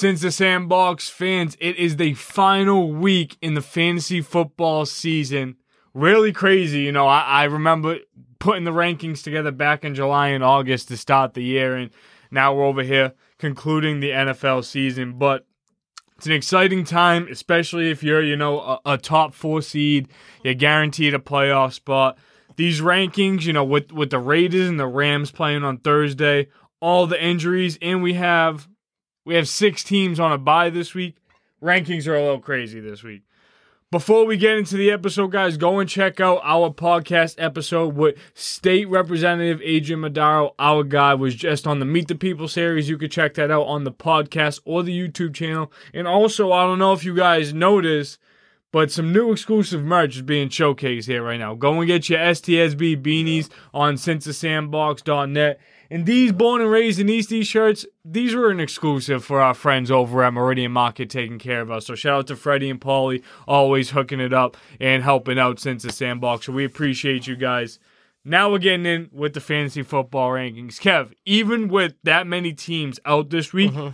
Since the Sandbox fans, it is the final week in the fantasy football season. Really crazy. You know, I, I remember putting the rankings together back in July and August to start the year, and now we're over here concluding the NFL season. But it's an exciting time, especially if you're, you know, a, a top four seed. You're guaranteed a playoff spot. These rankings, you know, with with the Raiders and the Rams playing on Thursday, all the injuries, and we have we have six teams on a bye this week. Rankings are a little crazy this week. Before we get into the episode, guys, go and check out our podcast episode with State Representative Adrian Madaro. Our guy was just on the Meet the People series. You can check that out on the podcast or the YouTube channel. And also, I don't know if you guys noticed, but some new exclusive merch is being showcased here right now. Go and get your STSB beanies on sincethesandbox.net. And these born and raised in these East shirts, these were an exclusive for our friends over at Meridian Market taking care of us. So shout out to Freddie and Paulie, always hooking it up and helping out since the sandbox. So we appreciate you guys. Now we're getting in with the fantasy football rankings. Kev, even with that many teams out this week, Mm-hmm.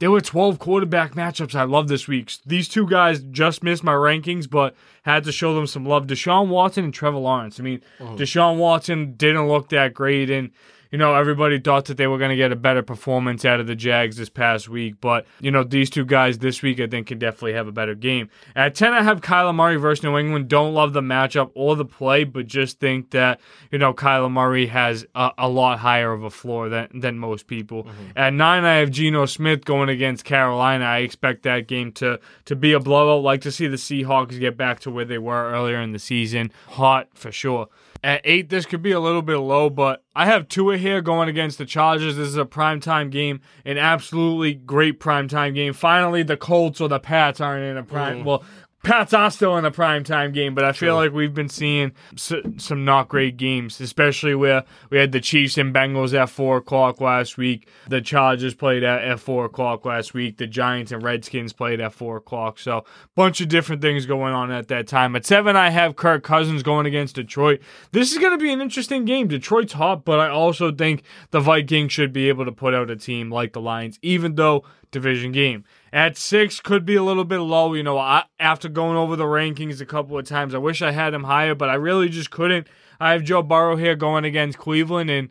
there were 12 quarterback matchups I love this week. These two guys just missed my rankings, but had to show them some love. Deshaun Watson and Trevor Lawrence. I mean, Mm-hmm. Deshaun Watson didn't look that great, and you know everybody thought that they were going to get a better performance out of the Jags this past week. But you know these two guys this week, I think, can definitely have a better game. At 10, I have Kyler Murray versus New England. Don't love the matchup or the play, but just think that you know Kyler Murray has a, a lot higher of a floor than than most people. Mm-hmm. At nine, I have Geno Smith going against Carolina. I expect that game to to be a blowout. Like to see the Seahawks get back to where they were earlier in the season. Hot for sure. At eight, this could be a little bit low, but I have Tua here going against the Chargers. This is a primetime game, an absolutely great primetime game. Finally, the Colts or the Pats aren't in a prime. Well, Pats are still in a primetime game, but I feel like we've been seeing s- some not great games, especially where we had the Chiefs and Bengals at 4 o'clock last week. The Chargers played at, at 4 o'clock last week. The Giants and Redskins played at 4 o'clock. So, bunch of different things going on at that time. At 7, I have Kirk Cousins going against Detroit. This is going to be an interesting game. Detroit's hot, but I also think the Vikings should be able to put out a team like the Lions, even though division game. At six could be a little bit low. You know, I, after going over the rankings a couple of times, I wish I had him higher, but I really just couldn't. I have Joe Burrow here going against Cleveland, and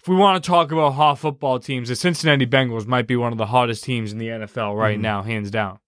if we want to talk about hot football teams, the Cincinnati Bengals might be one of the hottest teams in the NFL right mm-hmm. now, hands down.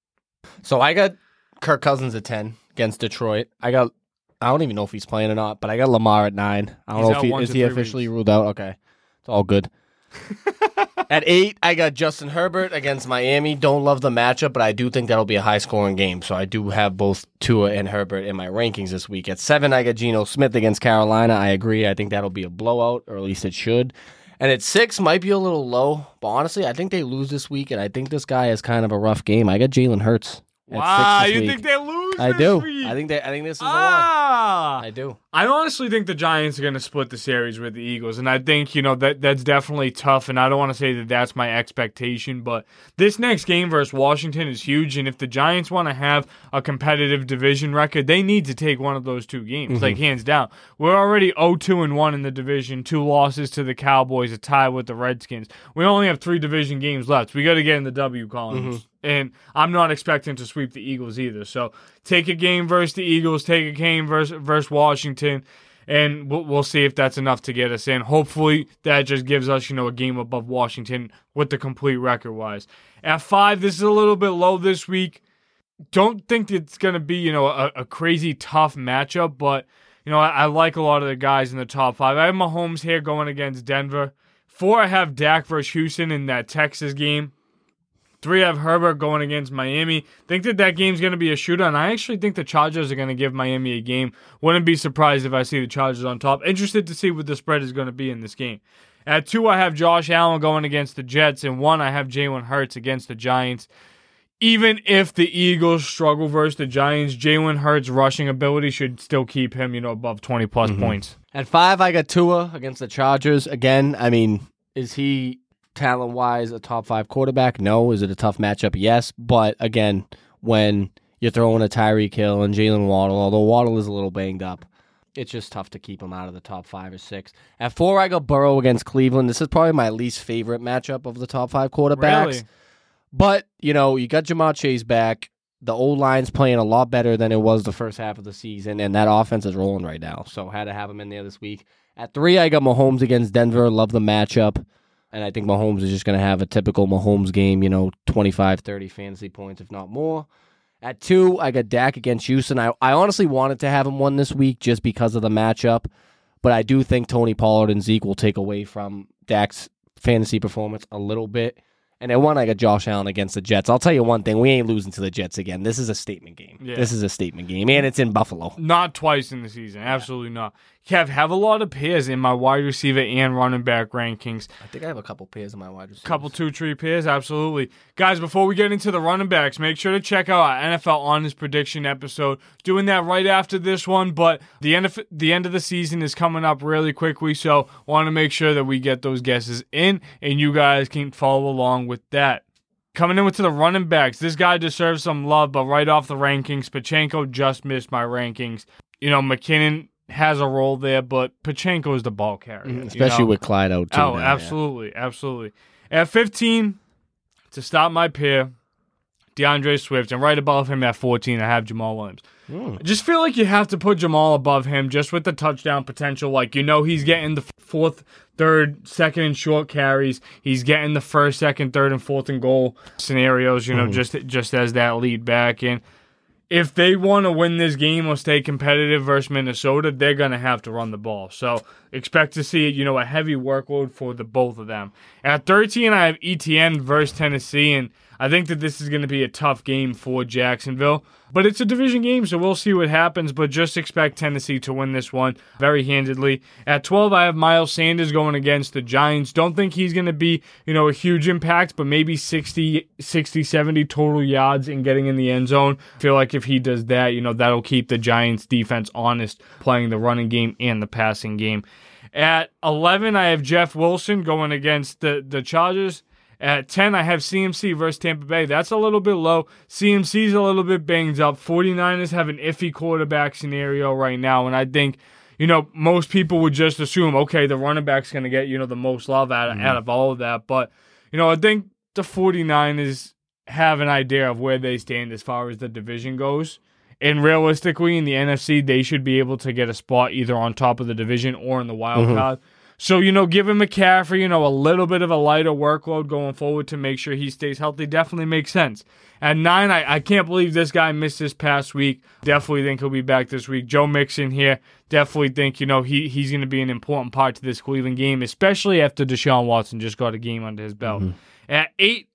So I got Kirk Cousins at ten against Detroit. I got I don't even know if he's playing or not, but I got Lamar at nine. I don't He's know if he is he officially weeks. ruled out. Okay, it's all good. at eight, I got Justin Herbert against Miami. Don't love the matchup, but I do think that'll be a high scoring game. So I do have both Tua and Herbert in my rankings this week. At seven, I got Geno Smith against Carolina. I agree. I think that'll be a blowout, or at least it should. And at six, might be a little low, but honestly, I think they lose this week, and I think this guy has kind of a rough game. I got Jalen Hurts. at Wow, you week. think they lose? I do. week? I think they. I think this is the one. Ah, I do. I honestly think the Giants are going to split the series with the Eagles, and I think you know that that's definitely tough. And I don't want to say that that's my expectation, but this next game versus Washington is huge. And if the Giants want to have a competitive division record, they need to take one of those two games, like hands down. We're already 0-2 and one in the division, two losses to the Cowboys, a tie with the Redskins. We only have three division games left. We got to get in the W columns. And I'm not expecting to sweep the Eagles either. So take a game versus the Eagles, take a game versus, versus Washington, and we'll, we'll see if that's enough to get us in. Hopefully, that just gives us, you know, a game above Washington with the complete record wise. At five, this is a little bit low this week. Don't think it's going to be, you know, a, a crazy tough matchup, but, you know, I, I like a lot of the guys in the top five. I have Mahomes here going against Denver. Four, I have Dak versus Houston in that Texas game. Three, I have Herbert going against Miami. Think that that game's going to be a shootout, and I actually think the Chargers are going to give Miami a game. Wouldn't be surprised if I see the Chargers on top. Interested to see what the spread is going to be in this game. At two, I have Josh Allen going against the Jets, and one, I have Jalen Hurts against the Giants. Even if the Eagles struggle versus the Giants, Jalen Hurts' rushing ability should still keep him, you know, above 20 plus mm-hmm. points. At five, I got Tua against the Chargers. Again, I mean, is he talent wise a top five quarterback? No. Is it a tough matchup? Yes. But again, when you're throwing a Tyreek Hill and Jaylen Waddle, although Waddle is a little banged up, it's just tough to keep him out of the top five or six. At four, I got Burrow against Cleveland. This is probably my least favorite matchup of the top five quarterbacks. Really? But, you know, you got Ja'Marr Chase back. The O-line's playing a lot better than it was the first half of the season, and that offense is rolling right now. So had to have him in there this week. At three, I got Mahomes against Denver. Love the matchup. And I think Mahomes is just going to have a typical Mahomes game, you know, 25, 30 fantasy points, if not more. At two, I got Dak against Houston. I, I honestly wanted to have him one this week just because of the matchup, but I do think Tony Pollard and Zeke will take away from Dak's fantasy performance a little bit. And at one, I got Josh Allen against the Jets. I'll tell you one thing: we ain't losing to the Jets again. This is a statement game. Yeah. This is a statement game, and it's in Buffalo. Not twice in the season. Absolutely not. Kev, have a lot of pairs in my wide receiver and running back rankings. I think I have a couple pairs in my wide receiver. Couple two, three pairs, absolutely. Guys, before we get into the running backs, make sure to check out our NFL Honors Prediction episode. Doing that right after this one, but the end of the end of the season is coming up really quickly, so want to make sure that we get those guesses in, and you guys can follow along with that. Coming in with the running backs, this guy deserves some love, but right off the rankings, Pacheco just missed my rankings. You know, McKinnon has a role there, but Pacheco is the ball carrier. you especially know? with Clyde out too. Oh, now, yeah. absolutely, absolutely. At 15, to stop my pair, D'Andre Swift, and right above him at 14, I have Jamaal Williams. Hmm. I just feel like you have to put Jamaal above him just with the touchdown potential. Like, you know, he's getting the fourth, third, second, and short carries. He's getting the first, second, third, and fourth and goal scenarios, you know, just just as that lead back. And if they want to win this game or stay competitive versus Minnesota, they're going to have to run the ball. So expect to see, you know, a heavy workload for the both of them. At 13, I have ETN versus Tennessee, and I think that this is going to be a tough game for Jacksonville. But it's a division game, so we'll see what happens. But just expect Tennessee to win this one very handedly. At 12, I have Miles Sanders going against the Giants. Don't think he's going to be, you know, a huge impact, but maybe 60, 60, 70 total yards in getting in the end zone. I feel like if he does that, you know, that'll keep the Giants defense honest, playing the running game and the passing game. At 11, I have Jeff Wilson going against the, the Chargers. At 10, I have CMC versus Tampa Bay. That's a little bit low. CMC's a little bit banged up. 49ers have an iffy quarterback scenario right now, and I think, you know, most people would just assume, okay, the running back's going to get, you know, the most love out, of mm-hmm. out of all of that. But, you know, I think the 49ers have an idea of where they stand as far as the division goes. And realistically, in the NFC, they should be able to get a spot either on top of the division or in the wild mm-hmm. card. So, you know, giving McCaffrey, you know, a little bit of a lighter workload going forward to make sure he stays healthy definitely makes sense. At nine, I, I can't believe this guy missed this past week. Definitely think he'll be back this week. Joe Mixon here. Definitely think, you know, he, he's going to be an important part to this Cleveland game, especially after Deshaun Watson just got a game under his belt. Mm-hmm. At eight,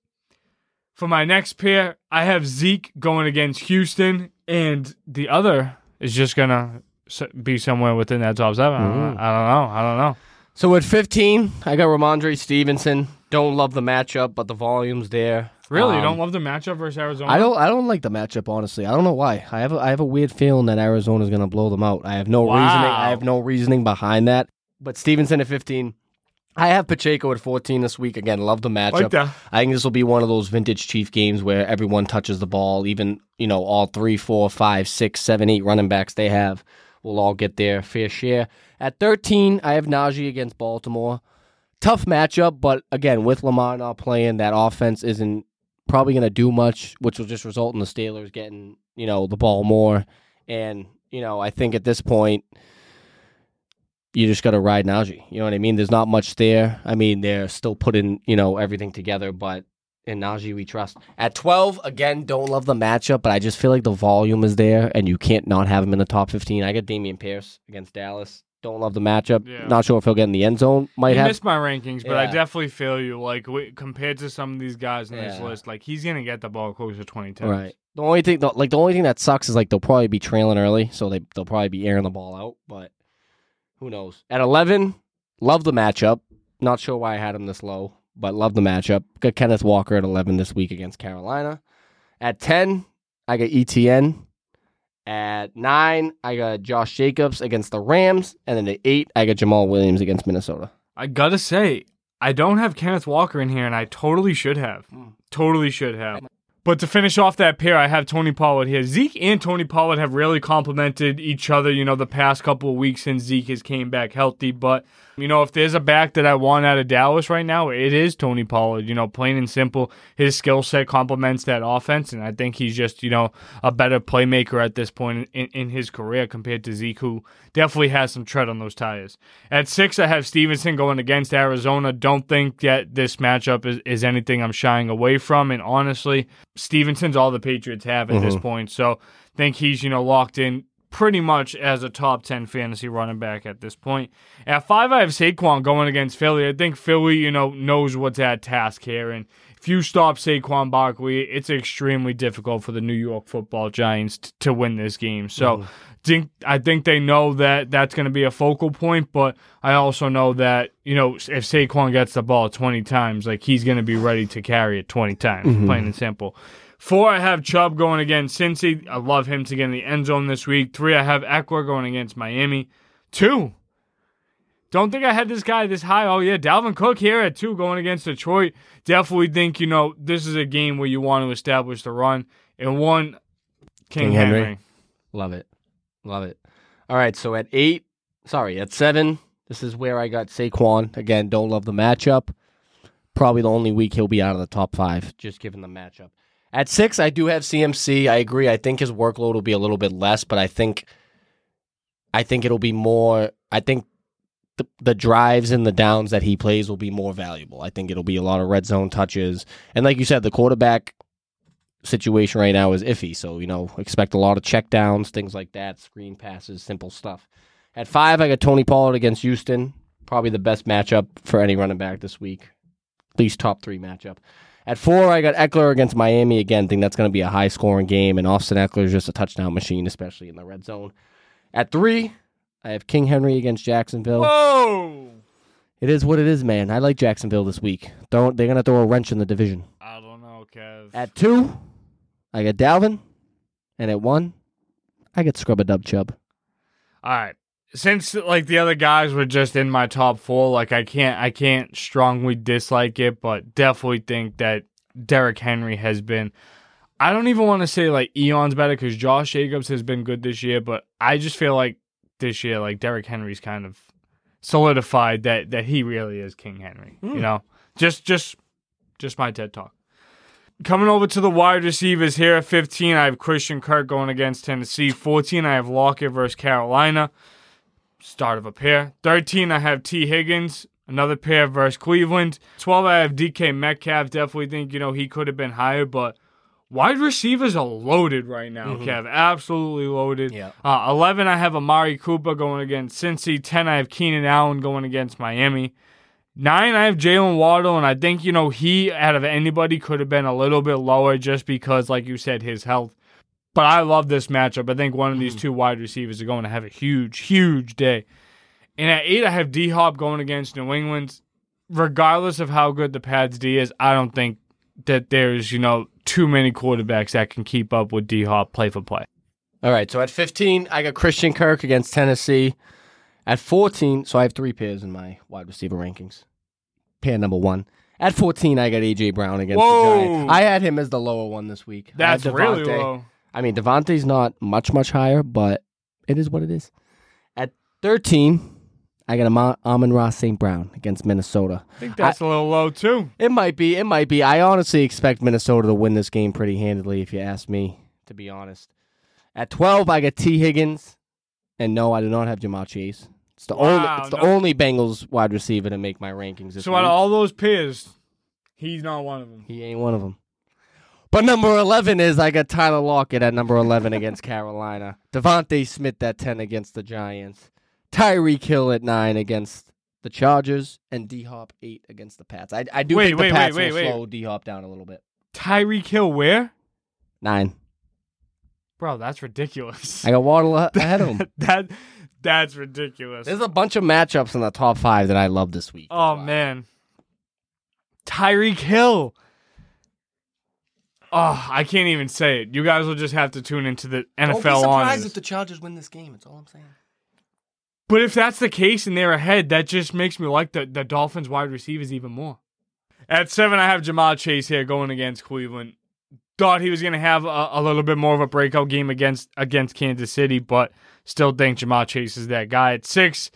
for my next pair, I have Zeke going against Houston, and the other is just going to be somewhere within that top seven. I don't know. Mm-hmm. I don't know. I don't know. So at 15, I got Rhamondre Stevenson. Don't love the matchup, but the volume's there. Really, you Um, don't love the matchup versus Arizona? I don't. I don't like the matchup. Honestly, I don't know why. I have. A, I have a weird feeling that Arizona's going to blow them out. I have no Wow. reasoning. I have no reasoning behind that. But Stevenson at 15. I have Pacheco at 14 this week. Again, love the matchup. Like that. I think this will be one of those vintage Chief games where everyone touches the ball. Even you know all three, four, five, six, seven, eight running backs they have will all get their fair share. At 13, I have Najee against Baltimore. Tough matchup, but again, with Lamar not playing, that offense isn't probably going to do much, which will just result in the Steelers getting you know the ball more. And you know, I think at this point, you just got to ride Najee. You know what I mean? There's not much there. I mean, they're still putting you know everything together, but in Najee we trust. At 12, again, don't love the matchup, but I just feel like the volume is there, and you can't not have him in the top 15. I got Dameon Pierce against Dallas. Don't love the matchup. Yeah. Not sure if he'll get in the end zone. Might He have. missed my rankings, but I definitely feel you. Like w- compared to some of these guys on this Yeah. list, like he's gonna get the ball closer to twenty times. Right. The only thing, the, like the only thing that sucks is like they'll probably be trailing early, so they they'll probably be airing the ball out. But who knows? At eleven, love the matchup. Not sure why I had him this low, but love the matchup. Got Kenneth Walker at eleven this week against Carolina. At ten, I got ETN. At nine, I got Josh Jacobs against the Rams, and then at eight, I got Jamaal Williams against Minnesota. I gotta say, I don't have Kenneth Walker in here, and I totally should have. Hmm. Totally should have. But to finish off that pair, I have Tony Pollard here. Zeke and Tony Pollard have really complemented each other, you know, the past couple of weeks since Zeke has came back healthy. But You know, if there's a back that I want out of Dallas right now, it is Tony Pollard. You know, plain and simple, his skill set complements that offense, and I think he's just you know a better playmaker at this point in, in his career compared to Zeke, who definitely has some tread on those tires. At six, I have Stevenson going against Arizona. Don't think that this matchup is, is anything I'm shying away from, and honestly, Stevenson's all the Patriots have at this mm-hmm. point, so think he's you know locked in pretty much as a top 10 fantasy running back at this point. At five, I have Saquon going against Philly. I think Philly, you know, knows what's at task here. And if you stop Saquon Barkley, it's extremely difficult for the New York football Giants t- to win this game. So mm-hmm. think, I think they know that that's going to be a focal point, but I also know that, you know, if Saquon gets the ball 20 times, like he's going to be ready to carry it 20 times, mm-hmm. plain and simple. Four, I have Chubb going against Cincy. I love him to get in the end zone this week. Three, I have Ekeler going against Miami. Two, don't think I had this guy this high. Oh, yeah, Dalvin Cook here at two going against Detroit. Definitely think, you know, this is a game where you want to establish the run. And one, King, King Henry. Henry. Love it. Love it. All right, so at eight, sorry, at seven, this is where I got Saquon. Again, don't love the matchup. Probably the only week he'll be out of the top five, just given the matchup. At six, I do have CMC. I agree. I think his workload will be a little bit less, but I think I think it'll be more I think the, drives and the downs that he plays will be more valuable. I think it'll be a lot of red zone touches. And like you said, the quarterback situation right now is iffy. So, you know, expect a lot of check downs, things like that, screen passes, simple stuff. At five, I got Tony Pollard against Houston. Probably the best matchup for any running back this week. Least top three matchup. At four, I got Ekeler against Miami. Again, think that's going to be a high scoring game, and Austin Ekeler is just a touchdown machine, especially in the red zone. At three, I have King Henry against Jacksonville. Whoa! It is what it is, man. I like Jacksonville this week. Don't they're gonna throw a wrench in the division. I don't know, Kev. At two, I got Dalvin, and at one, I get Scrub a Dub Chub. All right. Since like the other guys were just in my top four, like I can't I can't strongly dislike it, but definitely think that Derrick Henry has been. I don't even want to say like Eon's better because Josh Jacobs has been good this year, but I just feel like this year like Derrick Henry's kind of solidified that that he really is King Henry. You hmm. know, just just just my TED talk. Coming over to the wide receivers here at 15, I have Christian Kirk going against Tennessee. 14, I have Lockett versus Carolina. Start of a pair. 13, I have T. Higgins, another pair versus Cleveland. 12, I have DK Metcalf. Definitely think, you know, he could have been higher, but wide receivers are loaded right now, Kev. Absolutely loaded. Yeah. Uh, 11, I have Amari Cooper going against Cincy. 10, I have Keenan Allen going against Miami. Nine, I have Jaylen Waddle, and I think, you know, he, out of anybody, could have been a little bit lower just because, like you said, his health. But I love this matchup. I think one of these mm. two wide receivers are going to have a huge, huge day. And at eight, I have D Hop going against New England. Regardless of how good the Pats D is, I don't think that there's, you know, too many quarterbacks that can keep up with D Hop play for play. All right, so at 15, I got Christian Kirk against Tennessee. At 14, so I have three pairs in my wide receiver rankings. Pair number one. At 14, I got AJ Brown against Whoa. the Giants. I had him as the lower one this week. That's really low. I mean, DeVonta's not much, much higher, but it is what it is. At 13, I got Am- Amon-Ra St. Brown against Minnesota. I think that's a little low, too. It might be. It might be. I honestly expect Minnesota to win this game pretty handily, if you ask me, to be honest. At 12, I got T. Higgins. And no, I do not have Ja'Marr Chase. It's the only it's the no. only Bengals wide receiver to make my rankings this So week. out of all those pairs, he's not one of them. He ain't one of them. But number 11 is I got Tyler Lockett at number 11 against Carolina. DeVonta Smith at 10 against the Giants. Tyreek Hill at 9 against the Chargers. And D Hop 8 against the Pats. I, I do Wait, think the Pats wait, will wait, wait. slow D Hop down a little bit. Tyreek Hill, where? 9. Bro, that's ridiculous. I got Waddle ahead of him. that that's ridiculous. There's a bunch of matchups in the top five that I love this week. oh man, Tyreek Hill. Oh, I can't even say it. You guys will just have to tune into the NFL on this. the Chargers win this game. That's all I'm saying. But if that's the case and they're ahead, that just makes me like the, the Dolphins wide receivers even more. At seven, I have Ja'Marr Chase here going against Cleveland. Thought he was going to have a, a little bit more of a breakout game against against Kansas City, but still think Ja'Marr Chase is that guy. At six,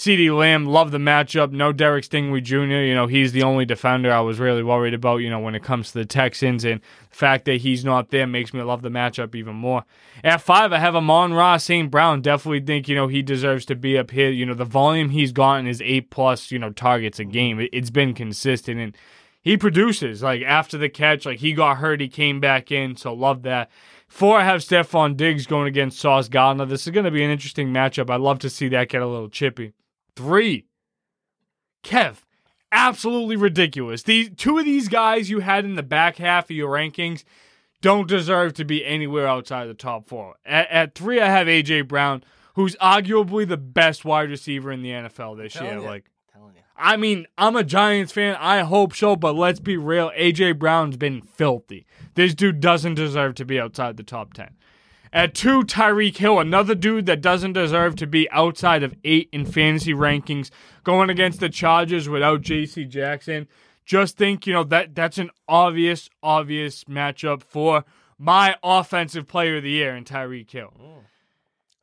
CeeDee Lamb, love the matchup. No Derek Stingley Jr. You know, he's the only defender I was really worried about, you know, when it comes to the Texans. And the fact that he's not there makes me love the matchup even more. At five, I have Amon-Ra St. Brown. Definitely think, you know, he deserves to be up here. You know, the volume he's gotten is eight plus, you know, targets a game. It's been consistent. And he produces. Like after the catch, like he got hurt, he came back in. So love that. Four, I have Stefon Diggs going against Sauce Gardner. This is going to be an interesting matchup. I'd love to see that get a little chippy. Three, Kev, absolutely ridiculous. These two of these guys you had in the back half of your rankings don't deserve to be anywhere outside the top four. At, at three, I have AJ Brown, who's arguably the best wide receiver in the NFL this year. you. Like, I mean, I'm a Giants fan. I hope so, but let's be real. AJ Brown's been filthy. This dude doesn't deserve to be outside the top 10. At two, Tyreek Hill, another dude that doesn't deserve to be outside of eight in fantasy rankings, going against the Chargers without J.C. Jackson. Just think, you know, that that's an obvious, obvious matchup for my offensive player of the year in Tyreek Hill. Oh.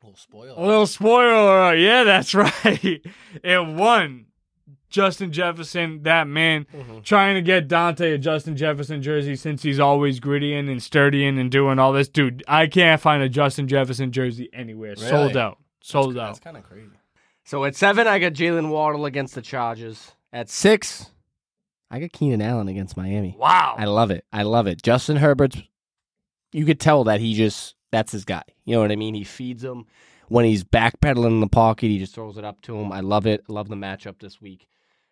A little spoiler. A little spoiler, yeah, that's right. It won. Justin Jefferson, that man, mm-hmm. trying to get Dante a Justin Jefferson jersey since he's always gritty and sturdying and doing all this. Dude, I can't find a Justin Jefferson jersey anywhere. Sold out. Sold That's out. That's kind of crazy. So at seven, I got Jaylen Waddle against the Chargers. At six, I got Keenan Allen against Miami. Wow. I love it. I love it. Justin Herbert's. You could tell that he just that's his guy. You know what I mean? He feeds him when he's backpedaling in the pocket. He just throws it up to him. I love it. I love the matchup this week.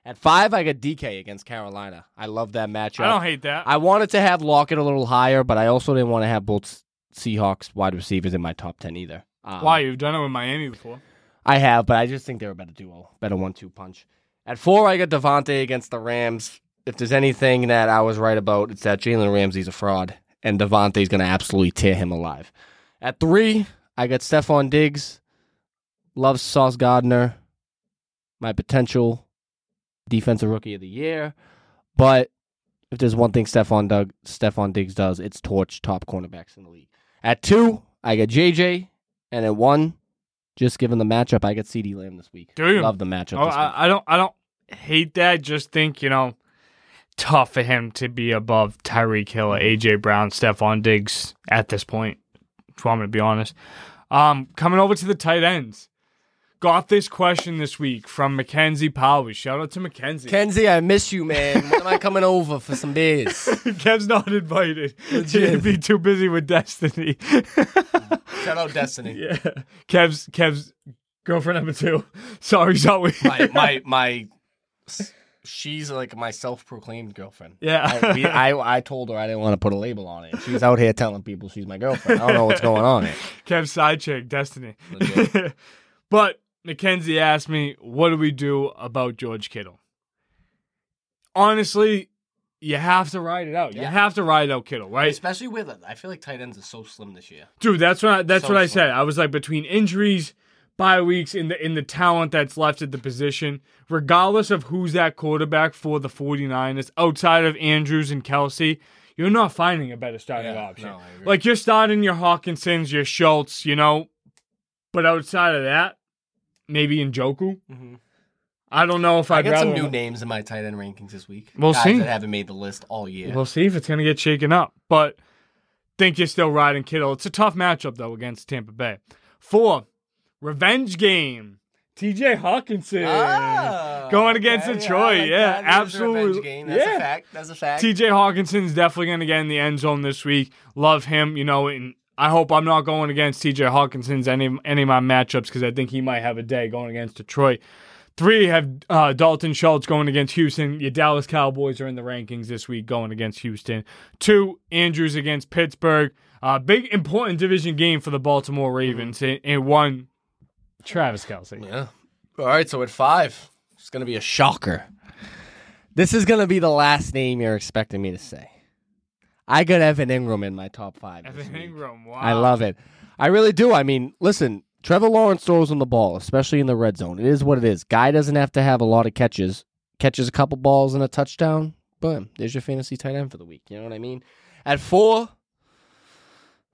At five, I got DK against Carolina. I love that matchup. I don't hate that. I wanted to have Lockett a little higher, but I also didn't want to have both Seahawks wide receivers in my top ten either. Um, Why? You've done it with Miami before. I have, but I just think they're a better duo, better one-two punch. At four, I got DeVonta against the Rams. If there's anything that I was right about, it's that Jalen Ramsey's a fraud, and DeVonta's going to absolutely tear him alive. At three, I got Stefon Diggs. Love Sauce Gardner. My potential defensive rookie of the year. But if there's one thing Stefon, Doug, Stefon Diggs does, it's torch top cornerbacks in the league. At two, I got JJ. And at one, just given the matchup, I got CeeDee Lamb this week. Do you? Love the matchup Oh. I, I don't. I don't hate that. Just think, you know, tough for him to be above Tyreek Hill, AJ Brown, Stefon Diggs at this point. If I'm going to be honest. Um, coming over to the tight ends. Got this question this week from Mackenzie Powers. Shout out to Mackenzie. Kenzie, I miss you, man. When am I coming over for some beers? Kev's not invited. He'd be too busy with Destiny. Shout out Destiny. yeah. Kev's Kev's girlfriend number two. Sorry, Zoe. My my my. She's like my self-proclaimed girlfriend. yeah. I, we, I I told her I didn't want to put a label on it. She's out here telling people she's my girlfriend. I don't know what's going on here. Kev's side chick, Destiny. But Mackenzie asked me, what do we do about George Kittle? Honestly, you have to ride it out. You Yeah. have to ride out Kittle, right? Especially with I feel like tight ends are so slim this year. Dude, that's what I, that's So what I said. I was like between injuries, bye weeks, in the in the talent that's left at the position, regardless of who's that quarterback for the 49ers, outside of Andrews and Kelce, you're not finding a better starting Yeah, option. no, I agree. like you're starting your Hockensons, your Schultz, you know, but outside of that, maybe Njoku. Mhm. I don't know if I I'd got some new names in my tight end rankings this week. We'll Guys see. that haven't made the list all year. We'll see if it's going to get shaken up. But think you're still riding Kittle. It's a tough matchup, though, against Tampa Bay. Four, revenge game. TJ Hockenson Ah, going against okay, Detroit. I like yeah, that. It is a absolutely. revenge game. That's yeah. a fact. That's a fact. TJ Hockenson's definitely going to get in the end zone this week. Love him, you know, and I hope I'm not going against TJ Hockenson's any any of my matchups because I think he might have a day going against Detroit. Three have uh, Dalton Schultz going against Houston. Your Dallas Cowboys are in the rankings this week going against Houston. Two Andrews against Pittsburgh. Uh, big important division game for the Baltimore Ravens. And, and one Travis Kelce. Yeah. All right, so at five, it's going to be a shocker. This is going to be the last name you're expecting me to say. I got Evan Engram in my top five. Evan. Engram. Wow. I love it. I really do. I mean, listen, Trevor Lawrence throws on the ball, especially in the red zone. It is what it is. Guy doesn't have to have a lot of catches. Catches a couple balls and a touchdown. Boom. There's your fantasy tight end for the week. You know what I mean? At four,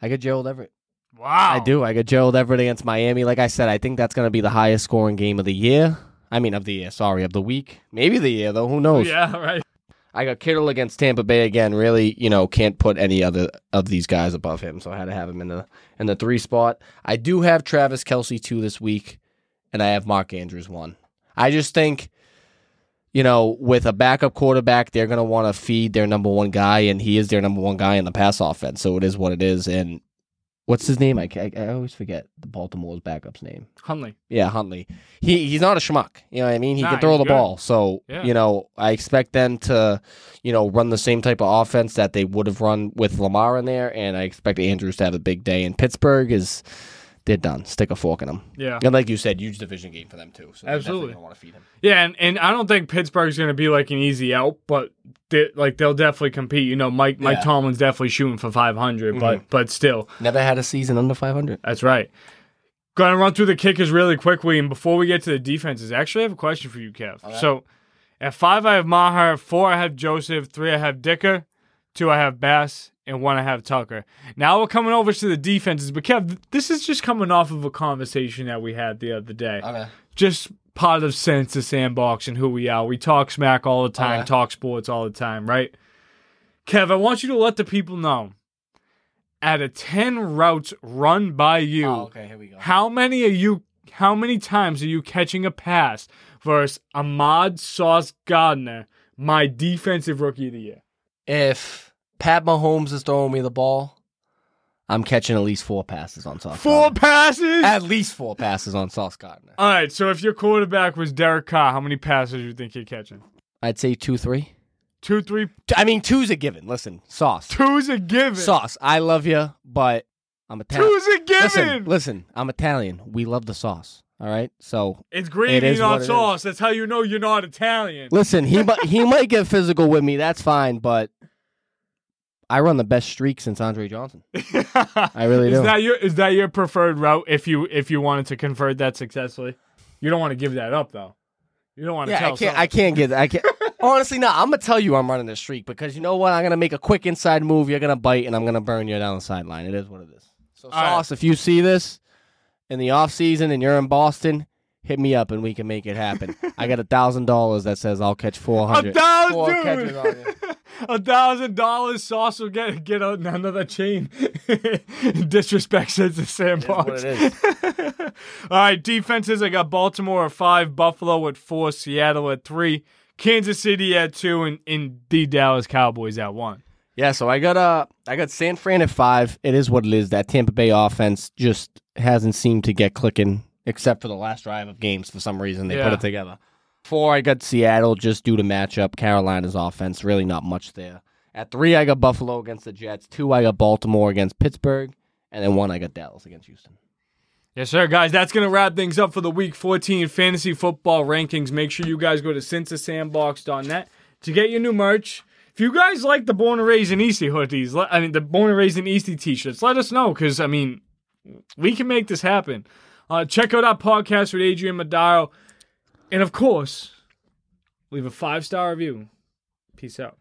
I got Gerald Everett. Wow. I do. I got Gerald Everett against Miami. Like I said, I think that's going to be the highest scoring game of the year. I mean, of the year. Sorry, of the week. Maybe the year though. Who knows? Yeah, right. I got Kittle against Tampa Bay again. Really, you know, can't put any other of these guys above him, so I had to have him in the in the three spot. I do have Travis Kelce two this week, and I have Mark Andrews one. I just think, you know, with a backup quarterback, they're gonna want to feed their number one guy, and he is their number one guy in the pass offense. So it is what it is. And what's his name? I, I, I always forget the Baltimore's backup's name. Huntley. Yeah, Huntley. He he's not a schmuck. You know what I mean? He Nah, can throw he's the good. ball. So Yeah. you know, I expect them to, you know, run the same type of offense that they would have run with Lamar in there, and I expect Andrews to have a big day. And Pittsburgh is they're done. Stick a fork in them. Yeah. And like you said, huge division game for them too. So Absolutely. want to feed him. Yeah, and, and I don't think Pittsburgh's going to be like an easy out, but they, like they'll definitely compete. You know, Mike Mike Yeah. Tomlin's definitely shooting for 500, but mm-hmm. but still, Never had a season under 500. that's right. Going to run through the kickers really quickly, and before we get to the defenses, actually, I have a question for you, Kev. Okay. So, at five, I have Maher. Four, I have Joseph. Three, I have Dicker. Two, I have Bass, and want to have Tucker. Now we're coming over to the defenses, but Kev, this is just coming off of a conversation that we had the other day Okay. just part of Since the Sandbox and who we are. We talk smack all the time, Okay. talk sports all the time, right? Kev, I want you to let the people know. Out of ten routes run by you, Oh, okay. Here we go. how many are you? How many times are you catching a pass versus Ahmad Sauce Gardner, my defensive rookie of the year? If Pat Mahomes is throwing me the ball, I'm catching at least four passes on Sauce. Four Gardner. passes. At least four passes on Sauce Gardner. all right, so if your quarterback was Derek Carr, how many passes do you think you're catching? I'd say two, three. Two, three, T- I mean, two's a given. Listen, Sauce. two's a given. Sauce. I love you, but I'm Italian. Two's a given. Listen, listen. I'm Italian. We love the sauce. All right. So It's It gravy, is not what it sauce. That's how you know you're not Italian. listen, he might he might get physical with me. That's fine, but I run the best streak since Andre Johnson. I really is do. that your is that your preferred route if you if you wanted to convert that successfully? You don't want to give that up though. You don't want to yeah, I can't. I can't get. That. I can't. Honestly, no. I'm gonna tell you I'm running the streak because you know what? I'm gonna make a quick inside move. You're gonna bite, and I'm gonna burn you down the sideline. It is what it is. So, All right. sauce. If you see this in the off season and you're in Boston, hit me up and we can make it happen. I got a thousand dollars that says I'll catch four hundred. a hundred. thousand Four dude. catches on you. a thousand dollars sauce will get get out another chain. Disrespect says the sandbox. what it All right, defenses. I got Baltimore at five, Buffalo at four, Seattle at three, Kansas City at two, and, and the Dallas Cowboys at one. Yeah, so I got uh I got San Fran at five. It is what it is. That Tampa Bay offense just hasn't seemed to get clicking, except for the last drive of games. For some reason, they Yeah. put it together. Four, I got Seattle just due to matchup. Carolina's offense, really not much there. At three, I got Buffalo against the Jets. Two, I got Baltimore against Pittsburgh, and then one, I got Dallas against Houston. Yes, sir, guys. That's going to wrap things up for the Week 14 fantasy football rankings. Make sure you guys go to sincethesandbox.net to get your new merch. If you guys like the Born and Raised in Eastie hoodies, I mean, the Born and Raised in Eastie t shirts, let us know because, I mean, we can make this happen. Uh, check out our podcast with Adrian Madaro. And of course, leave a five star review. Peace out.